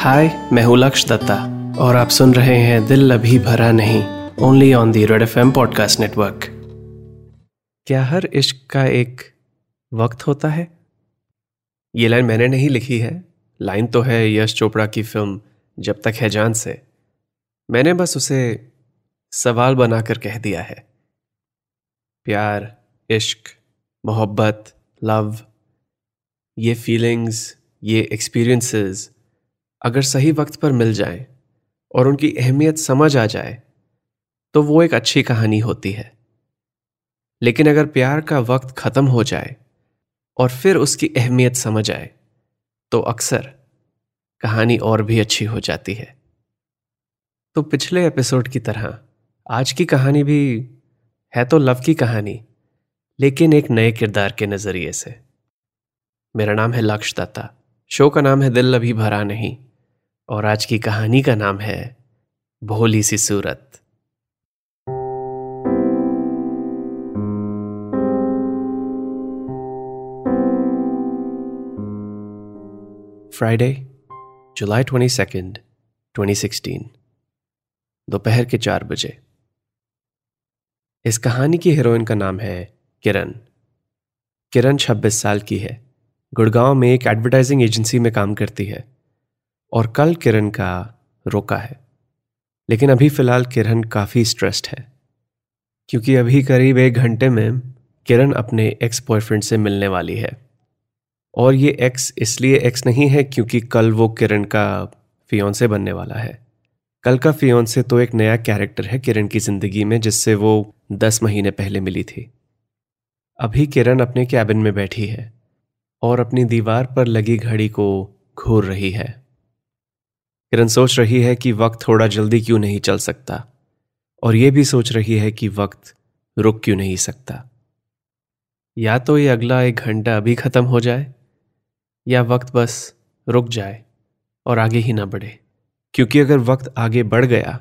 हाय मैं हूँ लक्ष दत्ता, और आप सुन रहे हैं Dil Abhi Bhara Nahin only on the red F M podcast network क्या हर इश्क का एक वक्त होता है? ये लाइन मैंने नहीं लिखी है। लाइन तो है यश चोपड़ा की फ़िल्म, जब तक है जान से। मैंने बस उसे सवाल बनाकर कह दिया है। प्यार, इश्क, मोहब्बत, लव, ये फीलिंग्स ये एक्सपीरियंसेस अगर सही वक्त पर मिल जाए और उनकी अहमियत समझ आ जाए तो वो एक अच्छी कहानी होती है। लेकिन अगर प्यार का वक्त खत्म हो जाए और फिर उसकी अहमियत समझ आए तो अक्सर कहानी और भी अच्छी हो जाती है। तो पिछले एपिसोड की तरह, आज की कहानी भी है तो लव की कहानी, लेकिन एक नए किरदार के नज़रिए से। मेरा नाम है लक्ष दत्ता शो का नाम है दिल अभी भरा नहीं। और आज की कहानी का नाम है भोली सी सूरत। Friday, July twenty second, twenty sixteen, दोपहर के चार बजे। इस कहानी की हीरोइन का नाम है किरण। किरण 26 साल की है। गुड़गांव में एक एडवर्टाइजिंग एजेंसी में काम करती है। और कल किरण का रोका है। लेकिन अभी फ़िलहाल किरण काफ़ी स्ट्रेस्ड है। क्योंकि अभी करीब एक घंटे में किरण अपने एक्स बॉयफ्रेंड से मिलने वाली है। और ये एक्स इसलिए एक्स नहीं है क्योंकि कल वो किरण का फियोन से बनने वाला है। कल का फियोन से तो एक नया कैरेक्टर है किरण की ज़िंदगी में, जिससे वो दस महीने पहले मिली थी। अभी किरण अपने कैबिन में बैठी है और अपनी दीवार पर लगी घड़ी को घूर रही है। किरण सोच रही है कि वक्त थोड़ा जल्दी क्यों नहीं चल सकता, और यह भी सोच रही है कि वक्त रुक क्यों नहीं सकता। या तो ये अगला एक घंटा अभी खत्म हो जाए, या वक्त बस रुक जाए और आगे ही ना बढ़े। क्योंकि अगर वक्त आगे बढ़ गया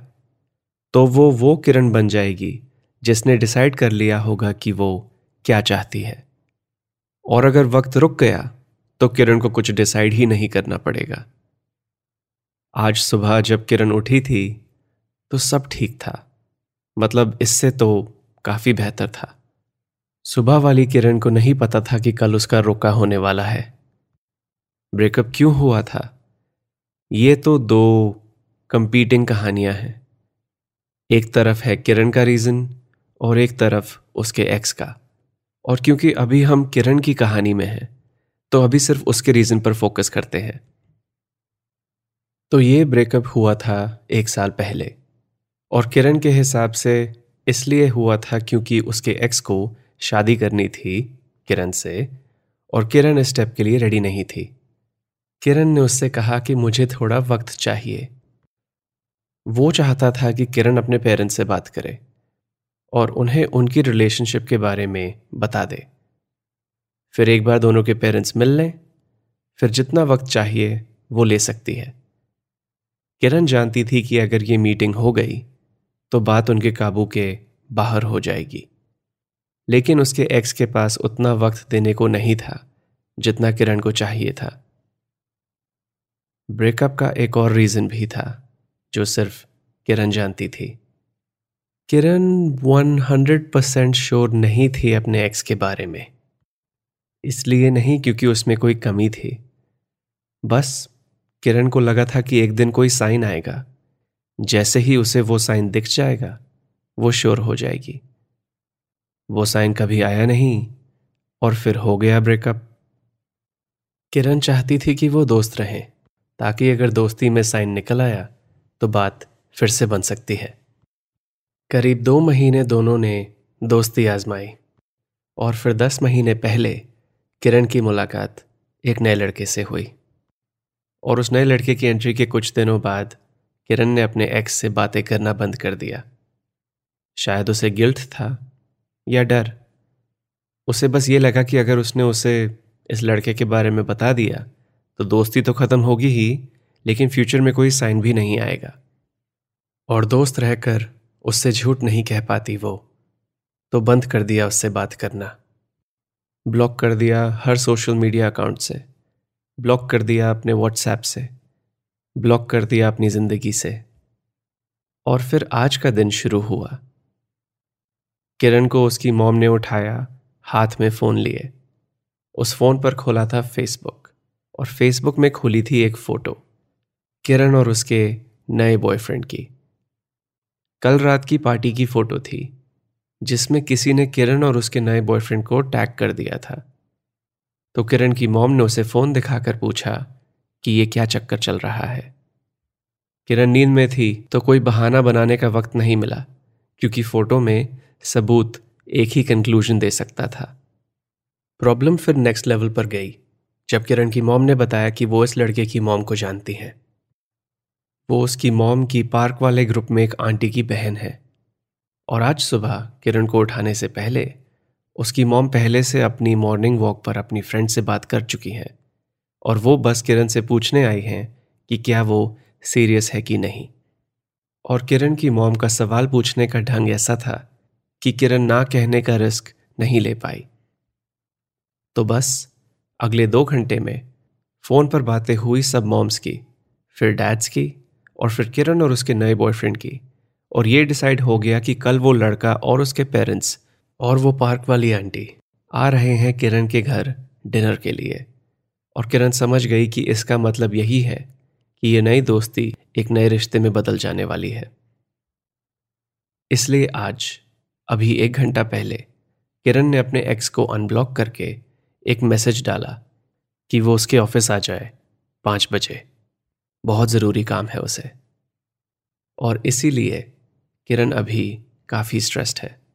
तो वो वो किरण बन जाएगी, जिसने डिसाइड कर लिया होगा कि वो क्या चाहती है। और अगर वक्त रुक गया तो किरण को कुछ डिसाइड ही नहीं करना पड़ेगा। आज सुबह जब किरण उठी थी तो सब ठीक था। मतलब इससे तो काफ़ी बेहतर था। सुबह वाली किरण को नहीं पता था कि कल उसका रोका होने वाला है। ब्रेकअप क्यों हुआ था? ये तो दो कंपीटिंग कहानियाँ हैं। एक तरफ़ है किरण का रीजन और एक तरफ़ उसके एक्स का। और क्योंकि अभी हम किरण की कहानी में हैं तो अभी सिर्फ़ उसके रीजन पर फोकस करते हैं। तो ये ब्रेकअप हुआ था एक साल पहले। और किरण के हिसाब से इसलिए हुआ था क्योंकि उसके एक्स को शादी करनी थी किरण से, और किरण इस स्टेप के लिए रेडी नहीं थी। किरण ने उससे कहा कि मुझे थोड़ा वक्त चाहिए। वो चाहता था कि किरण अपने पेरेंट्स से बात करे और उन्हें उनकी रिलेशनशिप के बारे में बता दे। फिर एक बार दोनों के पेरेंट्स मिल लें, फिर जितना वक्त चाहिए वो ले सकती है। किरण जानती थी कि अगर ये मीटिंग हो गई तो बात उनके काबू के बाहर हो जाएगी। लेकिन उसके एक्स के पास उतना वक्त देने को नहीं था, जितना किरण को चाहिए था। ब्रेकअप का एक और रीजन भी था, जो सिर्फ़ किरण जानती थी। किरण 100 परसेंट श्योर नहीं थी अपने एक्स के बारे में। इसलिए नहीं क्योंकि उसमें कोई कमी थी। बस किरण को लगा था कि एक दिन कोई साइन आएगा। जैसे ही उसे वो साइन दिख जाएगा, वो श्योर हो जाएगी। वो साइन कभी आया नहीं और फिर हो गया ब्रेकअप। किरण चाहती थी कि वो दोस्त रहें, ताकि अगर दोस्ती में साइन निकल आया तो बात फिर से बन सकती है। करीब दो महीने दोनों ने दोस्ती आजमाई और फिर दस महीने पहले किरण की मुलाकात एक नए लड़के से हुई। और उस नए लड़के की एंट्री के कुछ दिनों बाद किरण ने अपने एक्स से बातें करना बंद कर दिया। शायद उसे गिल्ट था या डर। उसे बस ये लगा कि अगर उसने उसे इस लड़के के बारे में बता दिया तो दोस्ती तो ख़त्म होगी ही, लेकिन फ्यूचर में कोई साइन भी नहीं आएगा। और दोस्त रहकर उससे झूठ नहीं कह पाती वो तो बंद कर दिया उससे बात करना। ब्लॉक कर दिया हर सोशल मीडिया अकाउंट से। ब्लॉक कर दिया अपने व्हाट्सएप से, ब्लॉक कर दिया अपनी ज़िंदगी से। और फिर आज का दिन शुरू हुआ। किरण को उसकी मॉम ने उठाया, हाथ में फ़ोन लिए। उस फ़ोन पर खोला था फेसबुक और फेसबुक में खोली थी एक फ़ोटो, किरण और उसके नए बॉयफ्रेंड की। कल रात की पार्टी की फ़ोटो थी, जिसमें किसी ने किरण और उसके नए बॉयफ्रेंड को टैग कर दिया था। तो किरण की मॉम ने उसे फ़ोन दिखाकर पूछा कि ये क्या चक्कर चल रहा है। किरण नींद में थी तो कोई बहाना बनाने का वक्त नहीं मिला, क्योंकि फ़ोटो में सबूत एक ही कंक्लूजन दे सकता था। प्रॉब्लम फिर नेक्स्ट लेवल पर गई, जब किरण की मॉम ने बताया कि वो इस लड़के की मॉम को जानती हैं। वो उसकी मॉम की पार्क वाले ग्रुप में एक आंटी की बहन है। और आज सुबह किरण को उठाने से पहले उसकी मॉम पहले से अपनी मॉर्निंग वॉक पर अपनी फ्रेंड से बात कर चुकी हैं और वो बस किरण से पूछने आई हैं कि क्या वो सीरियस है कि नहीं। और किरण की मॉम का सवाल पूछने का ढंग ऐसा था कि किरण ना कहने का रिस्क नहीं ले पाई। तो बस अगले दो घंटे में फ़ोन पर बातें हुई सब मॉम्स की, फिर डैड्स की और फिर किरण और उसके नए बॉयफ्रेंड की। और ये डिसाइड हो गया कि कल वो लड़का और उसके पेरेंट्स और वो पार्क वाली आंटी आ रहे हैं किरण के घर डिनर के लिए। और किरण समझ गई कि इसका मतलब यही है कि ये नई दोस्ती एक नए रिश्ते में बदल जाने वाली है। इसलिए आज, अभी एक घंटा पहले, किरण ने अपने एक्स को अनब्लॉक करके एक मैसेज डाला कि वो उसके ऑफ़िस आ जाए पाँच बजे। बहुत ज़रूरी काम है उसे। और इसीलिए किरण अभी काफ़ी स्ट्रेस्ड है।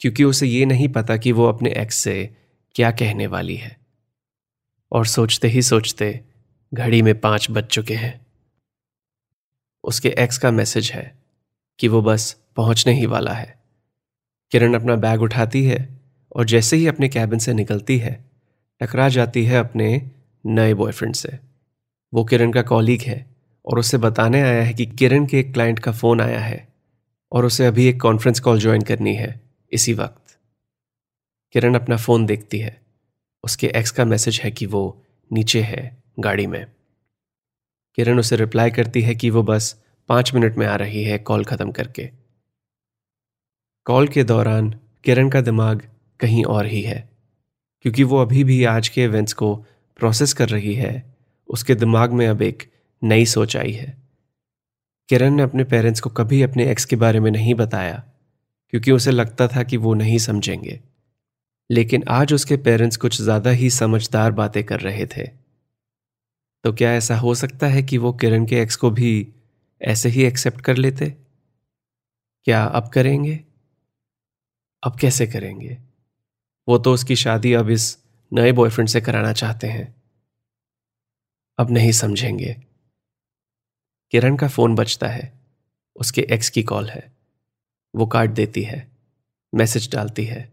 क्योंकि उसे ये नहीं पता कि वो अपने एक्स से क्या कहने वाली है। और सोचते ही सोचते घड़ी में पाँच बज चुके हैं। उसके एक्स का मैसेज है कि वो बस पहुँचने ही वाला है। किरण अपना बैग उठाती है और जैसे ही अपने कैबिन से निकलती है, टकरा जाती है अपने नए बॉयफ्रेंड से। वो किरण का कॉलीग है और उसे बताने आया है कि किरण के एक क्लाइंट का फ़ोन आया है और उसे अभी एक कॉन्फ्रेंस कॉल ज्वाइन करनी है। इसी वक्त। किरण अपना फ़ोन देखती है। उसके एक्स का मैसेज है कि वो नीचे है गाड़ी में। किरण उसे रिप्लाई करती है कि वो बस पाँच मिनट में आ रही है कॉल ख़त्म करके। कॉल के दौरान किरण का दिमाग कहीं और ही है। क्योंकि वो अभी भी आज के इवेंट्स को प्रोसेस कर रही है, उसके दिमाग में अब एक नई सोच आई है। किरण ने अपने पेरेंट्स को कभी अपने एक्स के बारे में नहीं बताया। क्योंकि उसे लगता था कि वो नहीं समझेंगे। लेकिन आज उसके पेरेंट्स कुछ ज़्यादा ही समझदार बातें कर रहे थे। तो क्या ऐसा हो सकता है कि वो किरण के एक्स को भी ऐसे ही एक्सेप्ट कर लेते? क्या अब करेंगे? अब कैसे करेंगे? वो तो उसकी शादी अब इस नए बॉयफ्रेंड से कराना चाहते हैं। अब नहीं समझेंगे। किरण का फ़ोन बजता है। उसके एक्स की कॉल है। वो काट देती है, मैसेज डालती है,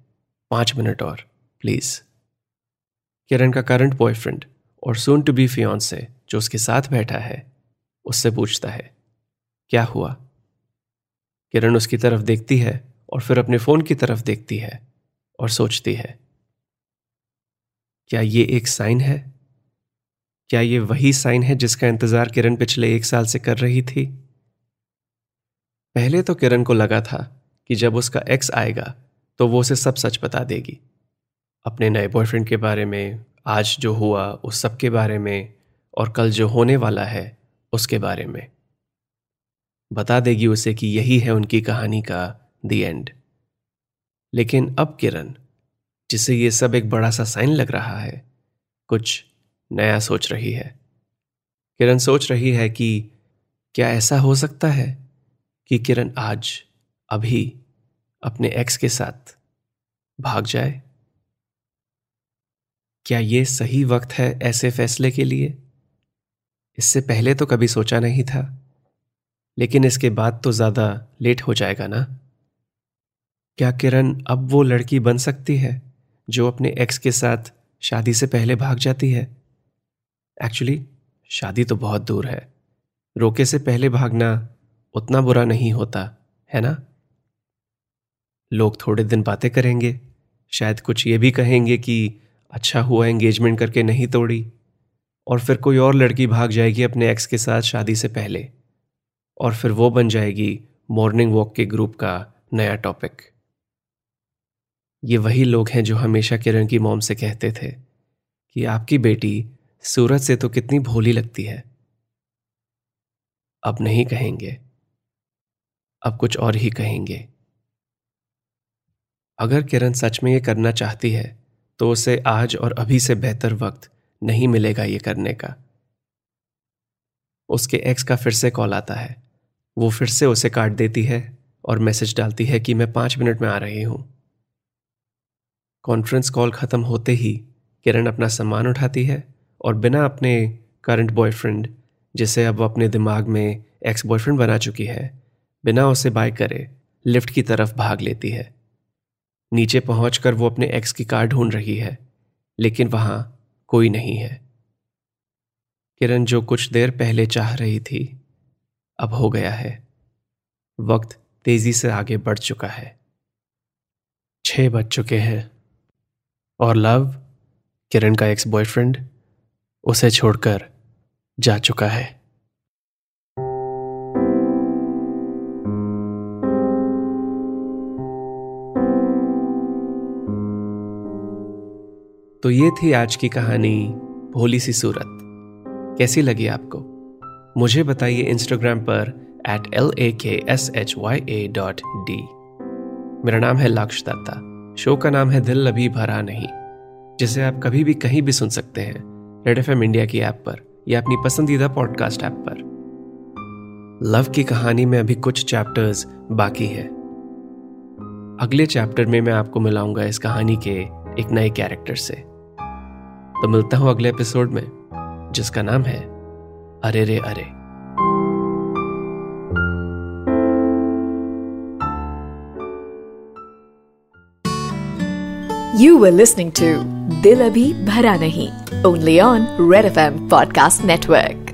पाँच मिनट और, प्लीज़। किरण का करंट बॉयफ्रेंड और सोन टू बी फियन से जो उसके साथ बैठा है, उससे पूछता है, क्या हुआ? किरण उसकी तरफ़ देखती है और फिर अपने फ़ोन की तरफ़ देखती है और सोचती है, क्या ये एक साइन है? क्या ये वही साइन है जिसका इंतज़ार किरण पिछले एक साल से कर रही थी? पहले तो किरण को लगा था कि जब उसका एक्स आएगा तो वो उसे सब सच बता देगी। अपने नए बॉयफ्रेंड के बारे में, आज जो हुआ, उस सब के बारे में, और कल जो होने वाला है, उसके बारे में। बता देगी उसे कि यही है उनकी कहानी का दी एंड लेकिन अब किरण, जिसे ये सब एक बड़ा सा साइन लग रहा है, कुछ नया सोच रही है। किरण सोच रही है कि क्या ऐसा हो सकता है? कि किरण आज अभी अपने एक्स के साथ भाग जाए? क्या यह सही वक्त है ऐसे फैसले के लिए? इससे पहले तो कभी सोचा नहीं था, लेकिन इसके बाद तो ज़्यादा लेट हो जाएगा ना? क्या किरण अब वो लड़की बन सकती है जो अपने एक्स के साथ शादी से पहले भाग जाती है? एक्चुअली शादी तो बहुत दूर है। रोके से पहले भागना उतना बुरा नहीं होता, है ना? लोग थोड़े दिन बातें करेंगे, शायद कुछ ये भी कहेंगे कि अच्छा हुआ एंगेजमेंट करके नहीं तोड़ी, और फिर कोई और लड़की भाग जाएगी अपने एक्स के साथ शादी से पहले, और फिर वो बन जाएगी मॉर्निंग वॉक के ग्रुप का नया टॉपिक ये वही लोग हैं जो हमेशा किरण की मोम से कहते थे कि आपकी बेटी सूरज से तो कितनी भोली लगती है। अब नहीं कहेंगे। अब कुछ और ही कहेंगे। अगर किरण सच में ये करना चाहती है तो उसे आज और अभी से बेहतर वक्त नहीं मिलेगा ये करने का। उसके एक्स का फिर से कॉल आता है। वो फिर से उसे काट देती है और मैसेज डालती है कि मैं पाँच मिनट में आ रही हूँ। कॉन्फ्रेंस कॉल खत्म होते ही किरण अपना सामान उठाती है और बिना अपने करंट बॉयफ्रेंड जिसे अब अपने दिमाग में एक्स बॉयफ्रेंड बना चुकी है बिना उसे बाय करे, लिफ्ट की तरफ़ भाग लेती है। नीचे पहुंचकर वो अपने एक्स की कार ढूंढ रही है, लेकिन वहाँ कोई नहीं है। किरण जो कुछ देर पहले चाह रही थी, अब हो गया है। वक्त तेज़ी से आगे बढ़ चुका है। छह बज चुके हैं। और लव, किरण का एक्स बॉयफ्रेंड उसे छोड़कर जा चुका है। तो ये थी आज की कहानी, भोली सी सूरत। कैसी लगी आपको? मुझे बताइए इंस्टाग्राम पर at L A K S H Y A dot D मेरा नाम है लक्ष दत्ता। शो का नाम है दिल अभी भरा नहीं, जिसे आप कभी भी कहीं भी सुन सकते हैं, रेड एफ़ इंडिया की ऐप पर, या अपनी पसंदीदा पॉडकास्ट ऐप पर। लव की कहानी में अभी कुछ चैप्टर्स बाकी हैं। अगले चैप्टर में मैं आपको मिलाऊँगा इस कहानी के एक नए कैरेक्टर से। तो मिलता हूँ अगले एपिसोड में, जिसका नाम है अरे रे अरे। You were listening to Dil Abhi Bhara Nahin only on red F M podcast network